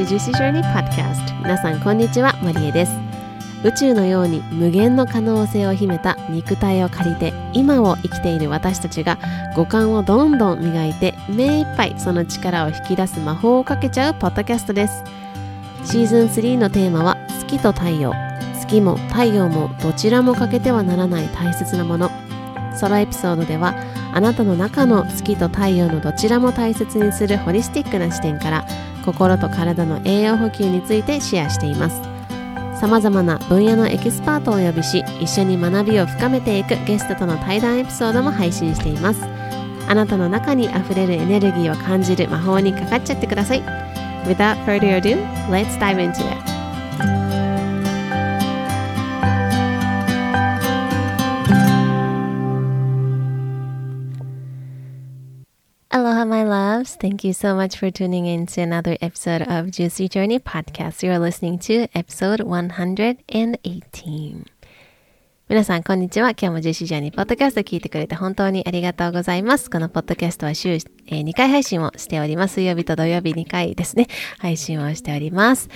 Welcome to Juicy Journey Podcast 皆さんこんにちは。マリエです。宇宙のように無限の可能性を秘めた肉体を借りて今を生きている私たちが五感をどんどん磨いて目いっぱいその力を引き出す魔法をかけちゃうポッドキャストです。シーズン3のテーマは月と太陽。月も太陽もどちらも欠けてはならない大切なもの。ソロエピソードではあなたの中の月と太陽のどちらも大切にするホリスティックな視点から心と体の栄養補給についてシェアしています。さまざまな分野のエキスパートをお呼びし一緒に学びを深めていくゲストとの対談エピソードも配信しています。あなたの中にあふれるエネルギーを感じる魔法にかかっちゃってください。Without further ado, let's dive into it. Thank you so much for tuning in to another episode of Juicy Journey Podcast. You are listening to episode 118. 皆さん、こんにちは。今日も Juicy Journey ポッドキャスト聞いてくれて本当にありがとうございます。このポッドキャストは週、えー2回配信をしております。水曜日と土曜日2回ですね。配信をしております。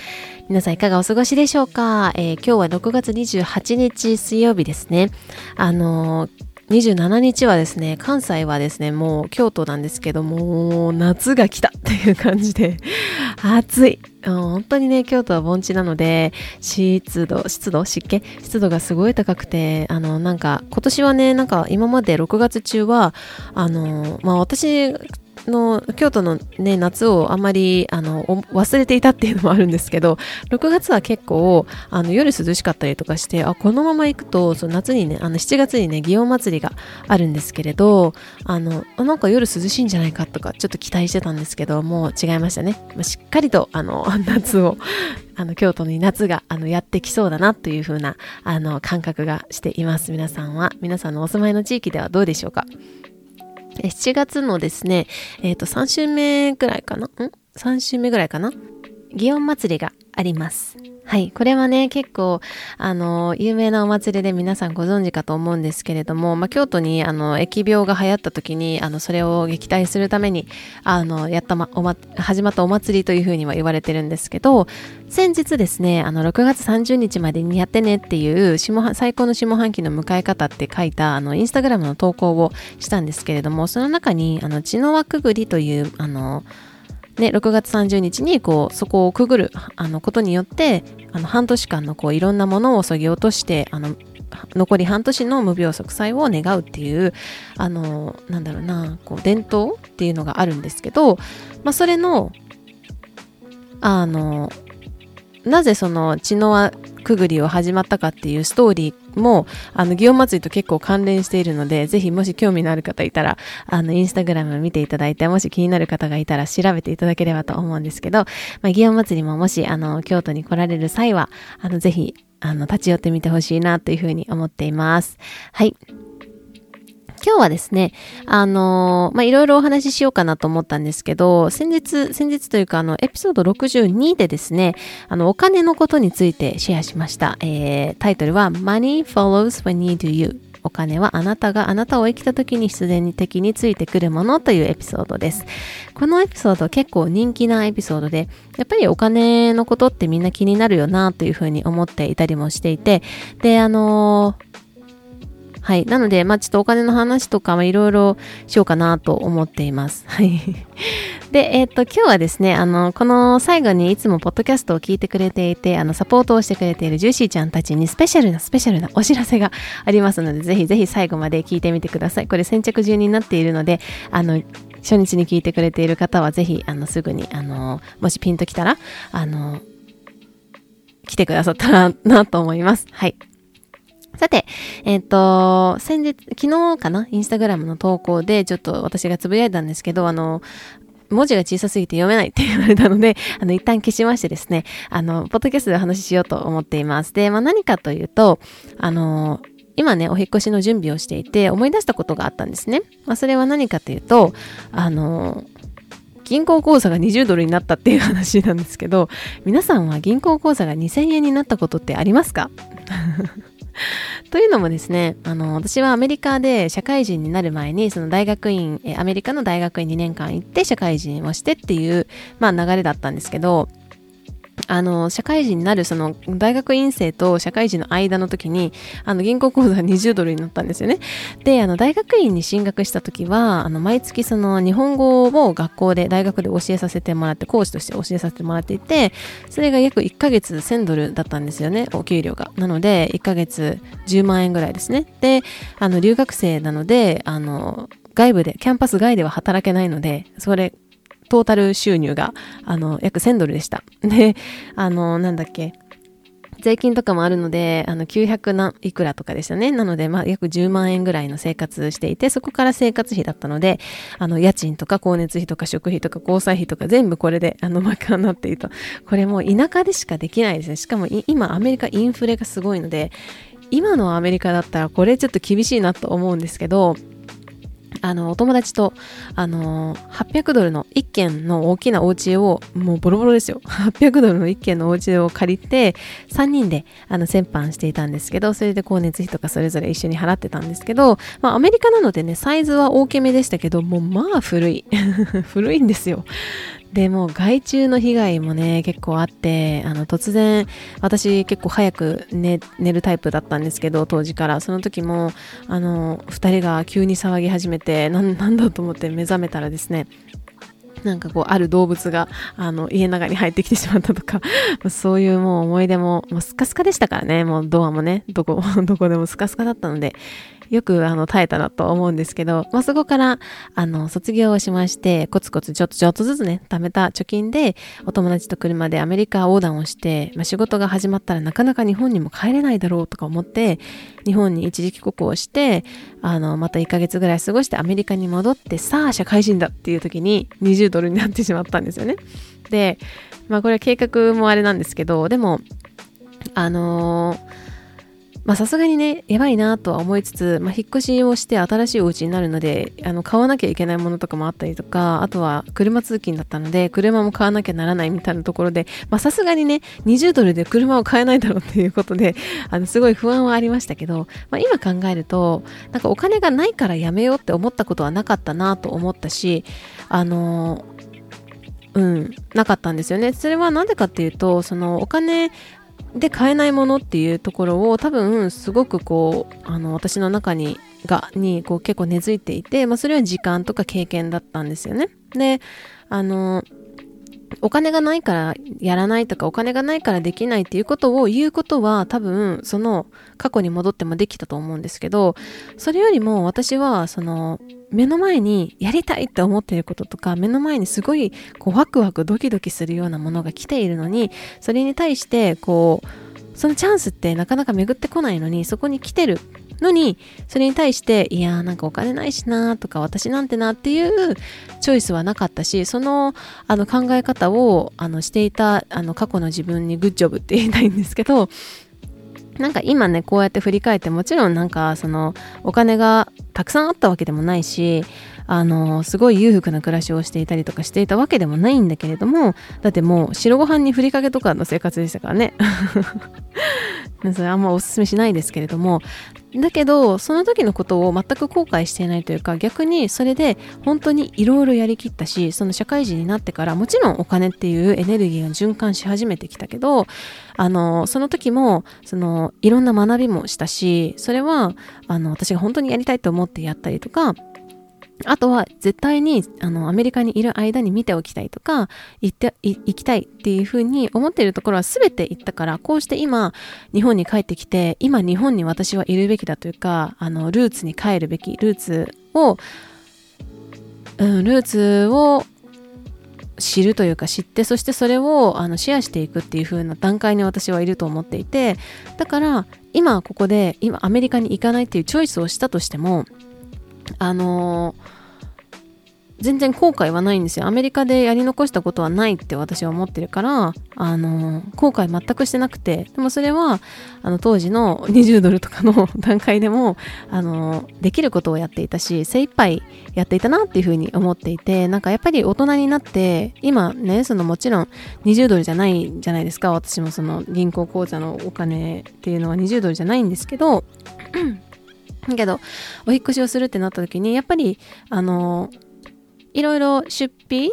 皆さん、いかがお過ごしでしょうか、えー今日は6月28日水曜日ですね。あのー27日はですね、関西はですね、もう京都なんですけども、夏が来たっていう感じで、暑い。本当にね、京都は盆地なので、湿度、湿度、湿気湿度がすごい高くて、あの、なんか、今年はね、なんか今まで6月中は、あの、まあ私の京都のね、夏をあまり、あの、忘れていたっていうのもあるんですけど、6月は結構、あの、夜涼しかったりとかして、あ、このまま行くと、そう夏にね、あの、7月にね、祇園祭りがあるんですけれど、あの、なんか夜涼しいんじゃないかとか、ちょっと期待してたんですけど、もう違いましたね。しっかりと、あの、夏を、あの、京都に夏が、あの、やってきそうだなという風な、あの、感覚がしています。皆さんは、皆さんのお住まいの地域ではどうでしょうか？7月のですね、えっ、と、3週目ぐらいかな？ん ?3 週目ぐらいかな？祇園祭りがあります。はい。これはね、結構、あの、有名なお祭りで皆さんご存知かと思うんですけれども、まあ、京都に、あの、疫病が流行った時に、あの、それを撃退するために、あの、やったま、おま、始まったお祭りというふうには言われてるんですけど、先日ですね、あの、6月30日までにやってねっていう、下、最高の下半期の迎え方って書いた、あの、インスタグラムの投稿をしたんですけれども、その中に、あの、血の輪くぐりという、あの、ね、6月30日にこうそこをくぐるあのことによってあの半年間のこういろんなものをそぎ落としてあの残り半年の無病息災を願うっていうあのなんだろうなこう伝統っていうのがあるんですけど、まあ、それのあのなぜその血の輪くぐりを始まったかっていうストーリーも、あの、祇園祭と結構関連しているので、ぜひもし興味のある方いたら、あの、インスタグラム見ていただいて、もし気になる方がいたら調べていただければと思うんですけど、まあ、祇園祭ももし、あの、京都に来られる際は、あの、ぜひ、あの、立ち寄ってみてほしいなというふうに思っています。はい。今日はですね、あのーま、いろいろお話ししようかなと思ったんですけど、先日、先日というか、あの、エピソード62でですね、あの、お金のことについてシェアしました。えー、タイトルは、Money follows when you do you。お金はあなたがあなたを生きた時に必然的についてくるものというエピソードです。このエピソード結構人気なエピソードで、やっぱりお金のことってみんな気になるよなというふうに思っていたりもしていて、で、あのーはい。なので、まあちょっとお金の話とかはいろいろしようかなと思っています。はい。で、えっ、と、今日はですね、あの、この最後にいつもポッドキャストを聞いてくれていて、あの、サポートをしてくれているジューシーちゃんたちにスペシャルなスペシャルな お知らせがありますので、ぜひぜひ最後まで聞いてみてください。これ先着順になっているので、あの、初日に聞いてくれている方はぜひ、あの、すぐに、あの、もしピンときたら、あの、来てくださったらなと思います。はい。さて、えっ、と、先日、昨日かな？インスタグラムの投稿で、ちょっと私がつぶやいたんですけど、あの、文字が小さすぎて読めないって言われたので、あの、一旦消しましてですね、あの、ポッドキャストでお話ししようと思っています。で、まあ何かというと、あの、今ね、お引越しの準備をしていて、思い出したことがあったんですね。まあそれは何かというと、あの、銀行口座が20ドルになったっていう話なんですけど、皆さんは銀行口座が2000円になったことってありますか？というのもですね、あの、私はアメリカで社会人になる前に、その大学院、アメリカの大学院2年間行って社会人をしてっていう、まあ流れだったんですけど、あの、社会人になる、その、大学院生と社会人の間の時に、あの、銀行口座が20ドルになったんですよね。で、あの、大学院に進学した時は、あの、毎月その、日本語を学校で、大学で教えさせてもらって、講師として教えさせてもらっていて、それが約1ヶ月1000ドルだったんですよね、お給料が。なので、1ヶ月10万円ぐらいですね。で、あの、留学生なので、あの、外部で、キャンパス外では働けないので、それ、トータル収入が、あの、約1000ドルでした。で、あの、なんだっけ、税金とかもあるので、あの、900何いくらとかでしたね。なので、まあ、約10万円ぐらいの生活していて、そこから生活費だったので、あの、家賃とか光熱費とか食費とか交際費とか全部これで、あの、賄っていると。これもう田舎でしかできないですね。しかも今、アメリカインフレがすごいので、今のアメリカだったらこれちょっと厳しいなと思うんですけど、あの、お友達と、あの、800ドルの1軒の大きなお家を、もうボロボロですよ。800ドルの1軒のお家を借りて、3人で、あの、先般していたんですけど、それで光熱費とかそれぞれ一緒に払ってたんですけど、まあ、アメリカなのでね、サイズは大きめでしたけど、もうまあ古い。古いんですよ。でも害虫の被害もね結構あってあの突然私結構早く寝寝るタイプだったんですけど当時から。その時もあの2人が急に騒ぎ始めて なんだと思って目覚めたらですねなんかこう、ある動物が、あの、家の中に入ってきてしまったとか、そういうもう思い出も、もうスカスカでしたからね、もうドアもね、どこ、どこでもスカスカだったので、よくあの耐えたなと思うんですけど、まあ、そこからあの卒業をしまして、コツコツちょっとちょっとずつね、貯めた貯金でお友達と車でアメリカ横断をして、まあ、仕事が始まったらなかなか日本にも帰れないだろうとか思って、日本に一時帰国をして、あの、また1ヶ月ぐらい過ごしてアメリカに戻って、さあ社会人だっていう時に20ドルになってしまったんですよね。で、まあこれは計画もあれなんですけど、でも、あのーまあさすがにね、やばいなとは思いつつ、まあ引っ越しをして新しいお家になるので、あの、買わなきゃいけないものとかもあったりとか、あとは車通勤だったので、車も買わなきゃならないみたいなところで、まあさすがにね、20ドルで車を買えないだろうっていうことで、あの、すごい不安はありましたけど、まあ今考えると、なんかお金がないからやめようって思ったことはなかったなと思ったし、あのうん、なかったんですよね。それはなんでかっていうと、そのお金で買えないものっていうところを多分すごくこうあの私の中にがにこう結構根付いていて、まあ、それは時間とか経験だったんですよね。であのお金がないからやらないとかお金がないからできないっていうことを言うことは多分その過去に戻ってもできたと思うんですけどそれよりも私はその目の前にやりたいって思っていることとか目の前にすごいこうワクワクドキドキするようなものが来ているのにそれに対してこうそのチャンスってなかなか巡ってこないのにそこに来てるのに、それに対して、いやーなんかお金ないしなーとか、私なんてなっていうチョイスはなかったし、その、あの考え方を、あの、していた、あの、過去の自分にグッジョブって言いたいんですけど、なんか今ね、こうやって振り返って、もちろんなんか、その、お金がたくさんあったわけでもないし、あの、すごい裕福な暮らしをしていたりとかしていたわけでもないんだけれども、だってもう白ご飯にふりかけとかの生活でしたからね。それあんまおすすめしないですけれども、だけど、その時のことを全く後悔していないというか、逆にそれで本当にいろいろやりきったし、その社会人になってから、もちろんお金っていうエネルギーが循環し始めてきたけど、あの、その時も、その、いろんな学びもしたし、それは、あの、私が本当にやりたいと思ってやったりとか、あとは絶対にあのアメリカにいる間に見ておきたいとか行って行きたいっていうふうに思っているところは全て行ったからこうして今日本に帰ってきて今日本に私はいるべきだというかあのルーツに帰るべきルーツを、うん、ルーツを知るというか知ってそしてそれをあのシェアしていくっていう風な段階に私はいると思っていてだから今ここで今アメリカに行かないっていうチョイスをしたとしてもあの、全然後悔はないんですよ。アメリカでやり残したことはないって私は思ってるから、あの、後悔全くしてなくて、でもそれは、あの、当時の20ドルとかの段階でも、あの、できることをやっていたし、精一杯やっていたなっていうふうに思っていて、なんかやっぱり大人になって、今ね、そのもちろん20ドルじゃないじゃないですか。私もその銀行口座のお金っていうのは20ドルじゃないんですけど、だけど、お引越しをするってなった時に、やっぱり、あの、いろいろ出費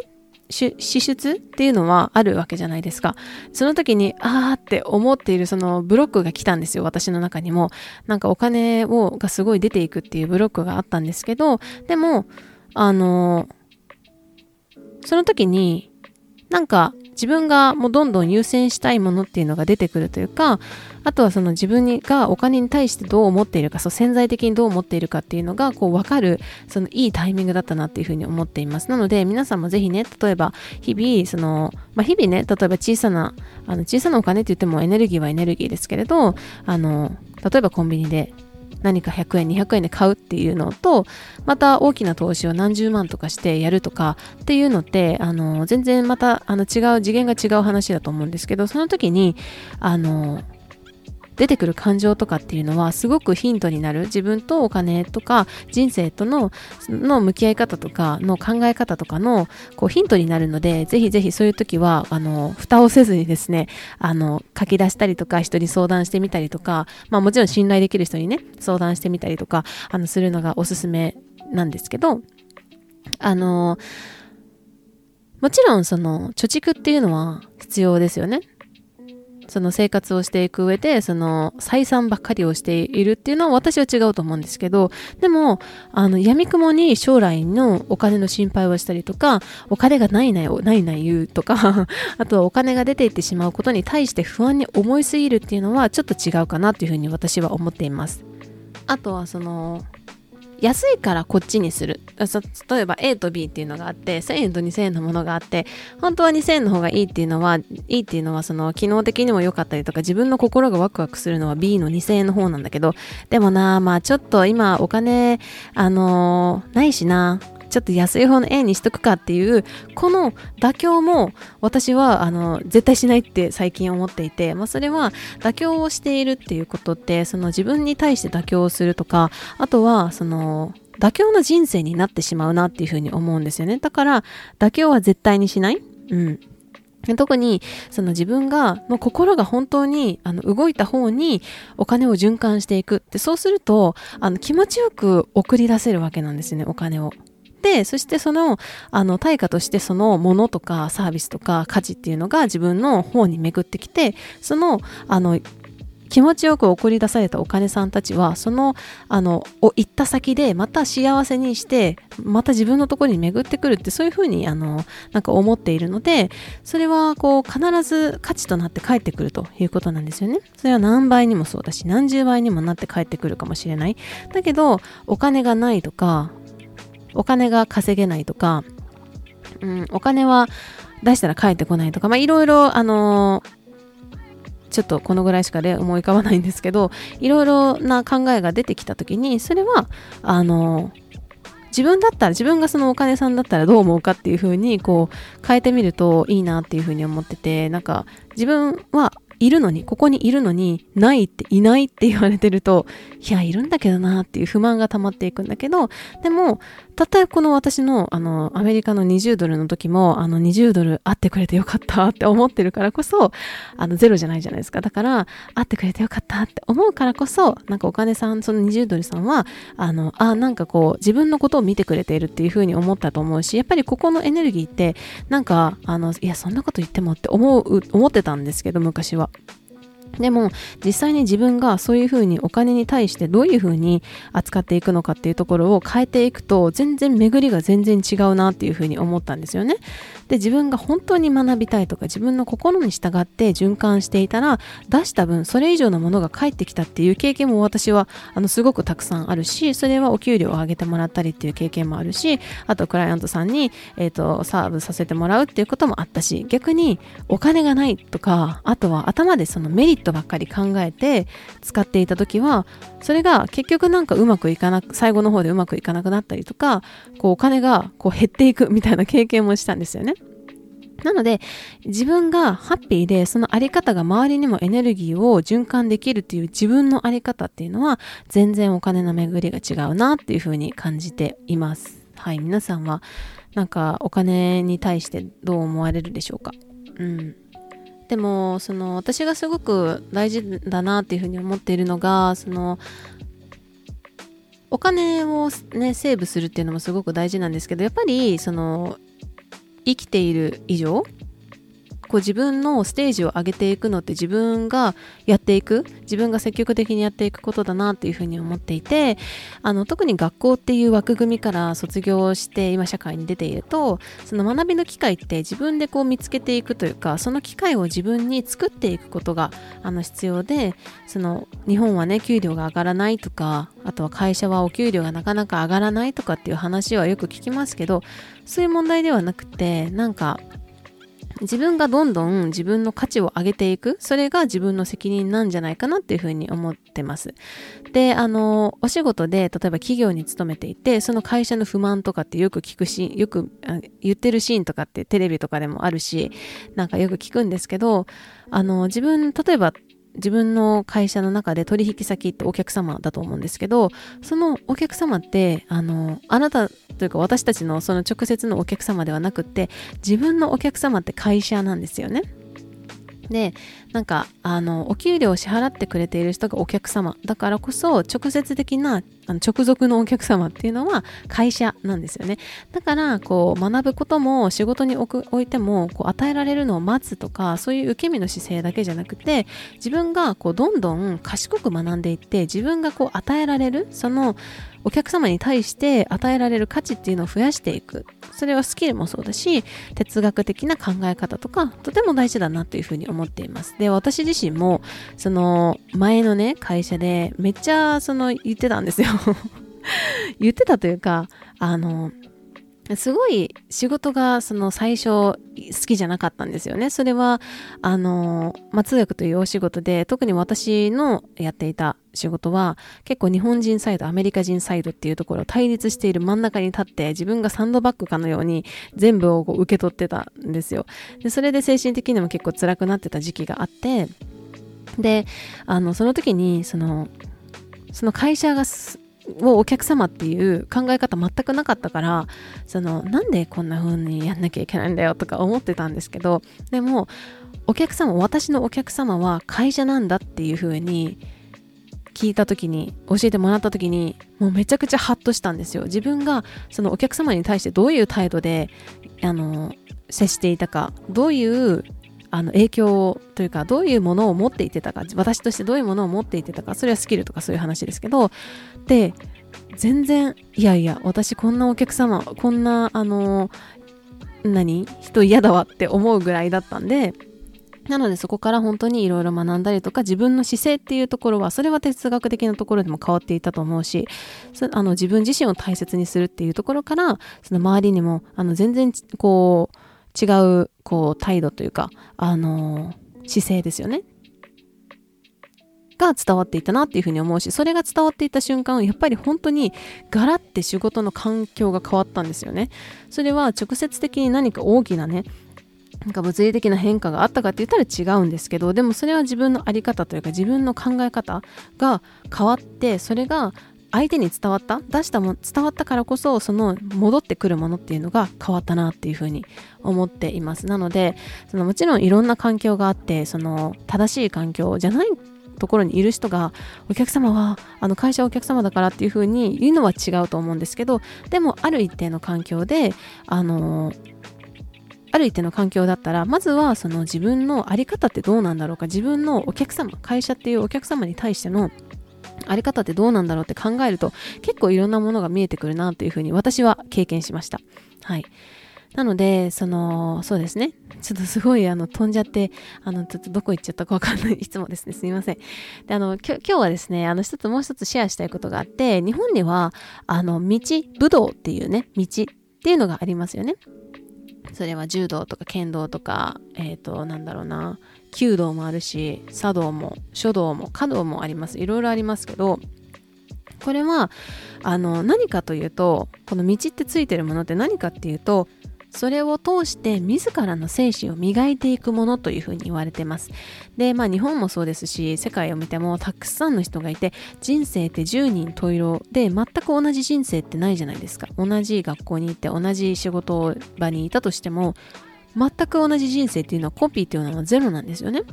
支出っていうのはあるわけじゃないですか。その時に、あーって思っているそのブロックが来たんですよ。私の中にも。なんかお金を、がすごい出ていくっていうブロックがあったんですけど、でも、あの、その時に、なんか自分がもうどんどん優先したいものっていうのが出てくるというか、あとはその自分がお金に対してどう思っているか、そう潜在的にどう思っているかっていうのがこう分かる、そのいいタイミングだったなっていうふうに思っています。なので皆さんもぜひね、例えば日々、その、まあ、日々ね、例えば小さな、あの小さなお金って言ってもエネルギーはエネルギーですけれど、あの、例えばコンビニで何か100円200円で買うっていうのとまた大きな投資を何十万とかしてやるとかっていうのってあの全然またあの違う次元が違う話だと思うんですけどその時にあの出てくる感情とかっていうのはすごくヒントになる自分とお金とか人生とのの向き合い方とかの考え方とかのこうヒントになるのでぜひぜひそういう時はあの蓋をせずにですねあの書き出したりとか人に相談してみたりとかまあもちろん信頼できる人にね相談してみたりとかあのするのがおすすめなんですけどあのもちろんその貯蓄っていうのは必要ですよね。その生活をしていく上で、その採算ばっかりをしているっていうのは私は違うと思うんですけど、でも、あの、闇雲に将来のお金の心配をしたりとか、お金がないないないない言うとか、あとはお金が出ていってしまうことに対して不安に思いすぎるっていうのはちょっと違うかなっていうふうに私は思っています。あとはその、安いからこっちにする。例えば A と B っていうのがあって、1000円と2000円のものがあって、本当は2000円の方がいいっていうのは、いいっていうのはその機能的にも良かったりとか、自分の心がワクワクするのは B の2000円の方なんだけど、でもな、まあちょっと今お金、あのー、ないしな、ちょっと安い方の A にしとくかっていう、この妥協も私は、あの、絶対しないって最近思っていて、まあそれは妥協をしているっていうことって、その自分に対して妥協をするとか、あとは、その、妥協の人生になってしまうなっていうふうに思うんですよね。だから、妥協は絶対にしない。うん。特にその自分がの心が本当にあの動いた方にお金を循環していくってそうするとあの気持ちよく送り出せるわけなんですねお金を。で、そしてその、あの、対価としてそのものとかサービスとか価値っていうのが自分の方に巡ってきて、その、あの、気持ちよく送り出されたお金さんたちは、その、あの、を行った先で、また幸せにして、また自分のところに巡ってくるって、そういうふうに、あの、なんか思っているので、それは、こう、必ず価値となって帰ってくるということなんですよね。それは何倍にもそうだし、何十倍にもなって帰ってくるかもしれない。だけど、お金がないとか、お金が稼げないとか、うん、お金は出したら帰ってこないとか、まあ、いろいろ、あのー、ちょっとこのぐらいしか思い浮かばないんですけど、いろいろな考えが出てきたときに、それは、あのー、自分だったら、自分がそのお金さんだったらどう思うかっていう風に、こう、変えてみるといいなっていう風に思ってて、なんか、自分はいるのに、ここにいるのに、ないって、いないって言われてると、いや、いるんだけどなっていう不満が溜まっていくんだけど、でも、たったこの私の、あの、アメリカの20ドルの時も、あの、20ドルあってくれてよかったって思ってるからこそ、あの、ゼロじゃないじゃないですか。だから、あってくれてよかったって思うからこそ、なんかお金さん、その20ドルさんは、あの、あ、なんかこう、自分のことを見てくれているっていうふうに思ったと思うし、やっぱりここのエネルギーって、なんか、あの、いや、そんなこと言ってもって思う、思ってたんですけど、昔は。でも実際に自分がそういうふうにお金に対してどういうふうに扱っていくのかっていうところを変えていくと全然巡りが全然違うなっていうふうに思ったんですよね。で自分が本当に学びたいとか自分の心に従って循環していたら出した分それ以上のものが返ってきたっていう経験も私はあのすごくたくさんあるしそれはお給料を上げてもらったりっていう経験もあるしあとクライアントさんに、えーと、サーブさせてもらうっていうこともあったし逆にお金がないとかあとは頭でそのメリットばっかり考えて使っていた時はそれが結局なんかうまくいかなく最後の方でうまくいかなくなったりとかこうお金がこう減っていく みたいな経験もしたんですよね。なので自分がハッピーでそのあり方が周りにもエネルギーを循環できるっていう自分のあり方っていうのは全然お金の巡りが違うなっていうふうに感じています。はい、皆さんはなんかお金に対してどう思われるでしょうか？うん。でも、その私がすごく大事だなっていうふうに思っているのが、そのお金をね、セーブするっていうのもすごく大事なんですけど、やっぱりその生きている以上、こう自分のステージを上げていくのって自分がやっていく自分が積極的にやっていくことだなっていうふうに思っていてあの特に学校っていう枠組みから卒業して今社会に出ているとその学びの機会って自分でこう見つけていくというかその機会を自分に作っていくことがあの必要でその日本はね給料が上がらないとかあとは会社はお給料がなかなか上がらないとかっていう話はよく聞きますけどそういう問題ではなくてなんか自分がどんどん自分の価値を上げていく、それが自分の責任なんじゃないかなっていうふうに思ってます。で、あの、お仕事で、例えば企業に勤めていて、その会社の不満とかってよく聞くし、よく言ってるシーンとかってテレビとかでもあるし、なんかよく聞くんですけど、あの、自分、例えば自分の会社の中で取引先ってお客様だと思うんですけど、そのお客様って、あの、あなたというか私たちのその直接のお客様ではなくって、自分のお客様って会社なんですよね。で、なんか、あの、お給料を支払ってくれている人がお客様。だからこそ、直接的な、あの直属のお客様っていうのは会社なんですよね。だから、こう、学ぶことも仕事に置いても、こう、与えられるのを待つとか、そういう受け身の姿勢だけじゃなくて、自分が、こう、どんどん賢く学んでいって、自分がこう、与えられる、その、お客様に対して与えられる価値っていうのを増やしていく。それはスキルもそうだし、哲学的な考え方とか、とても大事だなというふうに思っています。で、私自身も、その、前のね、会社でめっちゃ、その、言ってたんですよ 言ってたというか、あの、すごい仕事がその最初好きじゃなかったんですよね。それは、あの、まあ、通訳というお仕事で、特に私のやっていた仕事は、結構日本人サイド、アメリカ人サイドっていうところを対立している真ん中に立って、自分がサンドバッグかのように全部をこう受け取ってたんですよ。で、それで精神的にも結構辛くなってた時期があって、で、あの、その時に、その、その会社がすをお客様っていう考え方全くなかったからそのなんでこんな風にやんなきゃいけないんだよとか思ってたんですけどでもお客様私のお客様は会社なんだっていう風に聞いた時に教えてもらった時にもうめちゃくちゃハッとしたんですよ。自分がそのお客様に対してどういう態度であの接していたかどういうあの影響というかどういうものを持っていてたか私としてどういうものを持っていてたかそれはスキルとかそういう話ですけどで全然いやいや私こんなお客様こんなあの何人嫌だわって思うぐらいだったんでなのでそこから本当にいろいろ学んだりとか自分の姿勢っていうところはそれは哲学的なところでも変わっていたと思うしあの自分自身を大切にするっていうところからその周りにもあの全然こう違う、こう、態度というか、あのー、姿勢ですよね。が伝わっていたなっていうふうに思うし、それが伝わっていた瞬間、やっぱり本当にガラって仕事の環境が変わったんですよね。それは直接的に何か大きなね、なんか物理的な変化があったかって言ったら違うんですけど、でもそれは自分の在り方というか自分の考え方が変わって、それが相手に伝わった？出したも伝わったからこそその戻ってくるものっていうのが変わったなっていうふうに思っています。なのでそのもちろんいろんな環境があってその正しい環境じゃないところにいる人がお客様はあの会社はお客様だからっていうふうに言うのは違うと思うんですけどでもある一定の環境であのある一定の環境だったらまずはその自分の在り方ってどうなんだろうか。自分のお客様会社っていうお客様に対してのあり方ってどうなんだろうって考えると結構いろんなものが見えてくるなというふうに私は経験しました。はい。なので、その、そうですね。ちょっとすごい、あの、飛んじゃって、あの、ちょっとどこ行っちゃったかわかんない質問ですね。すみません。で、あの、今日はですね、あの、一つもう一つシェアしたいことがあって、日本には、あの、道、武道っていうね、道っていうのがありますよね。それは柔道とか剣道とか、えっ、ー、と、なんだろうな、弓道もあるし、茶道も、書道も、華道もあります。いろいろありますけど、これは、あの、何かというと、この道ってついてるものって何かっていうと、それを通して自らの精神を磨いていくものというふうに言われてます。で、まあ日本もそうですし、世界を見てもたくさんの人がいて、人生って10人十色で全く同じ人生ってないじゃないですか。同じ学校に行って同じ仕事場にいたとしても、全く同じ人生っていうのはコピーっていうのはゼロなんですよね。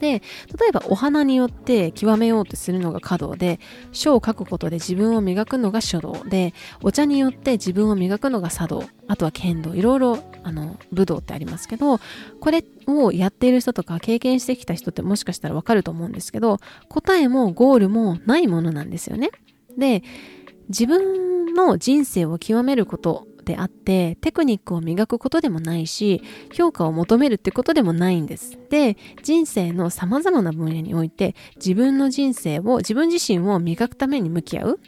で、例えばお花によって極めようとするのが華道で、書を書くことで自分を磨くのが書道で、お茶によって自分を磨くのが茶道、あとは剣道、いろいろ、あの、武道ってありますけど、これをやっている人とか経験してきた人ってもしかしたらわかると思うんですけど、答えもゴールもないものなんですよね。で、自分の人生を極めることであってテクニックを磨くことでもないし評価を求めるってことでもないんです。で人生の様々な分野において自分の人生を自分自身を磨くために向き合う。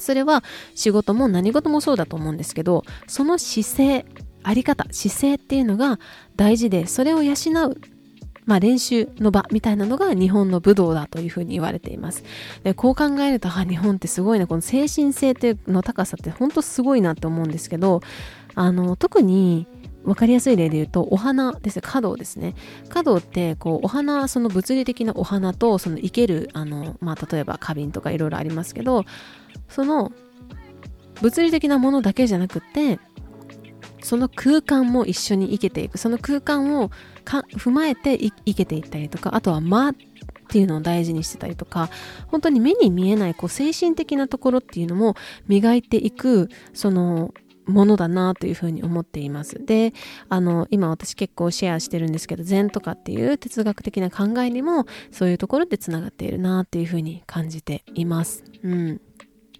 それは仕事も何事もそうだと思うんですけどその姿勢あり方姿勢っていうのが大事でそれを養う。まあ、練習の場みたいなのが日本の武道だというふうに言われています。でこう考えると、あ、日本ってすごいな、この精神性の高さって本当すごいなって思うんですけど、あの、特に分かりやすい例で言うと、お花ですね、華道ですね。華道って、こう、お花、その物理的なお花と、その生ける、あの、まあ、例えば花瓶とかいろいろありますけど、その、物理的なものだけじゃなくて、その空間も一緒に生けていくその空間を踏まえて生けていったりとかあとは間っていうのを大事にしてたりとか本当に目に見えないこう精神的なところっていうのも磨いていくそのものだなというふうに思っています。で、あの、今私結構シェアしてるんですけど、禅とかっていう哲学的な考えにもそういうところでつながっているなっていうふうに感じています。うん。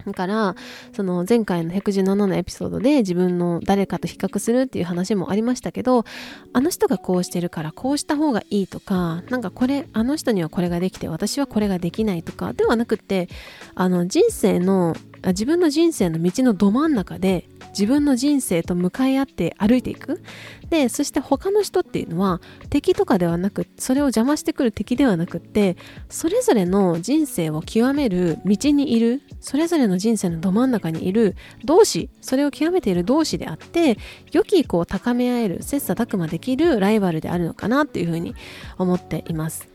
だから、その前回の117のエピソードで自分の誰かと比較するっていう話もありましたけど、あの人がこうしてるからこうした方がいいとか、なんかこれ、あの人にはこれができて私はこれができないとかではなくって、あの人生の自分の人生の道のど真ん中で自分の人生と向かい合って歩いていく。でそして他の人っていうのは敵とかではなくそれを邪魔してくる敵ではなくってそれぞれの人生を極める道にいるそれぞれの人生のど真ん中にいる同士それを極めている同士であって良きこう高め合える切磋琢磨できるライバルであるのかなっていうふうに思っています。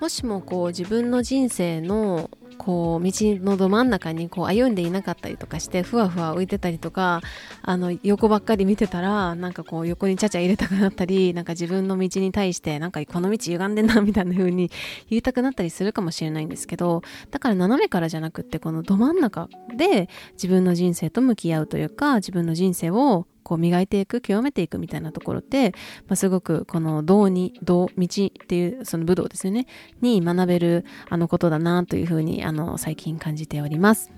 もしもこう自分の人生のこう道のど真ん中にこう歩んでいなかったりとかしてふわふわ浮いてたりとかあの横ばっかり見てたらなんかこう横にちゃちゃ入れたくなったりなんか自分の道に対してなんかこの道歪んでんなみたいな風に言いたくなったりするかもしれないんですけどだから斜めからじゃなくってこのど真ん中で自分の人生と向き合うというか自分の人生をこう磨いていく極めていくみたいなところって、まあ、すごくこの道に道道っていうその武道ですよね。に学べるあのことだなというふうにあの最近感じております。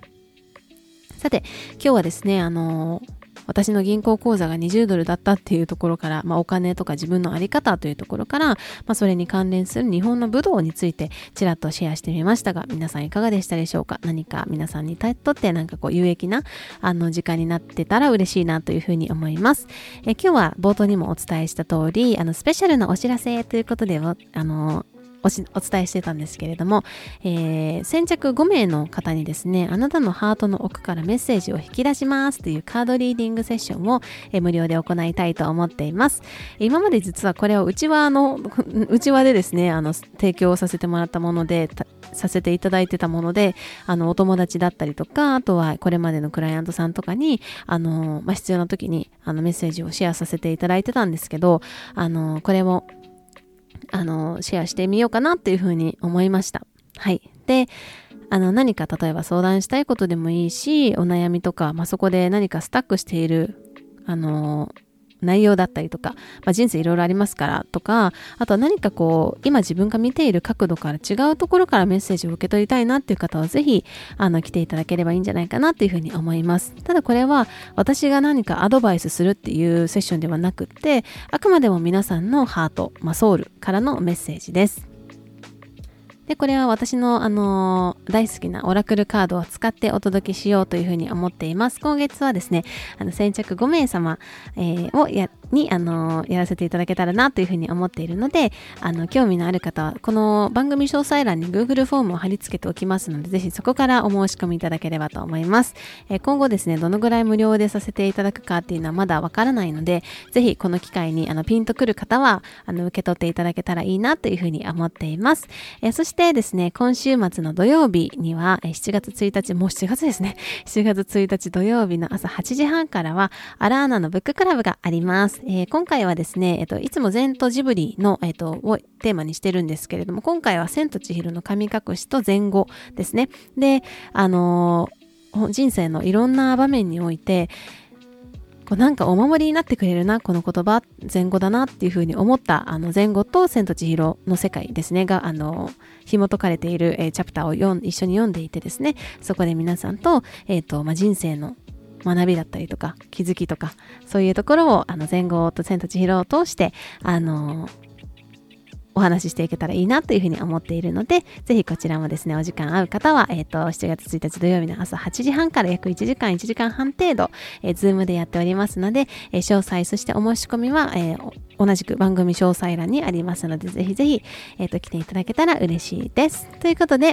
さて今日はですねあの私の銀行口座が20ドルだったっていうところから、まあ、お金とか自分のあり方というところから、まあ、それに関連する日本の武道についてちらっとシェアしてみましたが、皆さんいかがでしたでしょうか？何か皆さんにとってなんかこう有益なあの時間になってたら嬉しいなというふうに思います。え今日は冒頭にもお伝えした通り、あのスペシャルなお知らせということで、あのお伝えしてたんですけれども、えー、先着5名の方にですね、あなたのハートの奥からメッセージを引き出しますというカードリーディングセッションを、えー、無料で行いたいと思っています。今まで実はこれを内輪の、内輪でですね、あの、提供させてもらったもので、させていただいてたもので、あの、お友達だったりとか、あとはこれまでのクライアントさんとかに、あの、まあ、必要な時に、あの、メッセージをシェアさせていただいてたんですけど、あの、これも、あの、シェアしてみようかなっていうふうに思いました。はい。で、あの、何か例えば相談したいことでもいいし、お悩みとか、まあ、そこで何かスタックしている、あの、内容だったりとか、まあ、人生いろいろありますからとか、あとは何かこう、今自分が見ている角度から違うところからメッセージを受け取りたいなっていう方は是非、あの、来ていただければいいんじゃないかなっていうふうに思います。ただこれは私が何かアドバイスするっていうセッションではなくって、あくまでも皆さんのハート、まあ、ソウルからのメッセージです。で、これは私の、あのー大好きなオラクルカードを使ってお届けしようというふうに思っています。今月はですね、あの先着5名様、えーをや、に、あのーやらせていただけたらなというふうに思っているので、あの、興味のある方は、この番組詳細欄に Google フォームを貼り付けておきますので、ぜひそこからお申し込みいただければと思います。えー今後ですね、どのぐらい無料でさせていただくかっていうのはまだわからないので、ぜひこの機会にあのピンとくる方はあの受け取っていただけたらいいなというふうに思っています。えーそしてですね、今週末の土曜日には、え7月1日、もう7月ですね、7月1日土曜日の朝8時半からは、アラーナのブッククラブがあります。えー今回はですね、えっと、いつも前とジブリの、えっと、をテーマにしてるんですけれども、今回は千と千尋の神隠しと前後ですね。で、あのー人生のいろんな場面において、こうなんかお守りになってくれるな、この言葉、前後だなっていうふうに思った、あの前後と千と千尋の世界ですね、が、あの、紐解かれている、えーチャプターを一緒に読んでいてですね、そこで皆さんと、えっ、と、まあ、人生の学びだったりとか、気づきとか、そういうところを、あの、前後と千と千尋を通して、あの、お話ししていけたらいいなというふうに思っているので、ぜひこちらもですね、お時間合う方は、えっ、と、7月1日土曜日の朝8時半から約1時間、1時間半程度、えー、ズームでやっておりますので、えー詳細、そしてお申し込みは、えー同じく番組詳細欄にありますので、ぜひぜひ、えっ、と、来ていただけたら嬉しいです。ということで、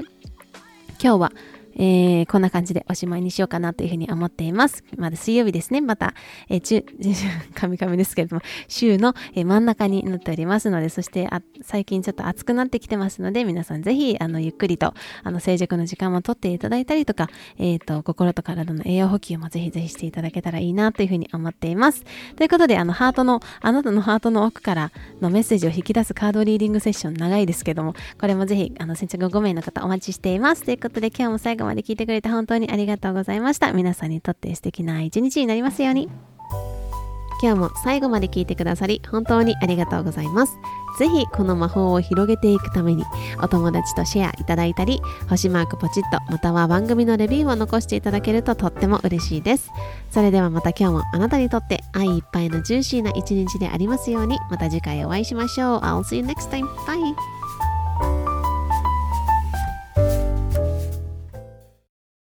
今日は、えーこんな感じでおしまいにしようかなというふうに思っています。まだ水曜日ですね。また、えー、中、神々ですけれども、週の、え真ん中になっておりますので、そしてあ最近ちょっと暑くなってきてますので、皆さんぜひ、あの、ゆっくりと、あの、静寂の時間もとっていただいたりとか、えっ、と、心と体の栄養補給もぜひぜひしていただけたらいいなというふうに思っています。ということで、あの、ハートの、あなたのハートの奥からのメッセージを引き出すカードリーディングセッション長いですけども、これもぜひ、あの、先着5名の方お待ちしています。ということで、今日も最後後まで聞いてくれて本当にありがとうございました。皆さんにとって素敵な一日になりますように。今日も最後まで聞いてくださり本当にありがとうございます。ぜひこの魔法を広げていくためにお友達とシェアいただいたり星マークポチッとまたは番組のレビューを残していただけるととっても嬉しいです。それではまた今日もあなたにとって愛いっぱいのジューシーな一日でありますようにまた次回お会いしましょう。I'll see you next time. Bye!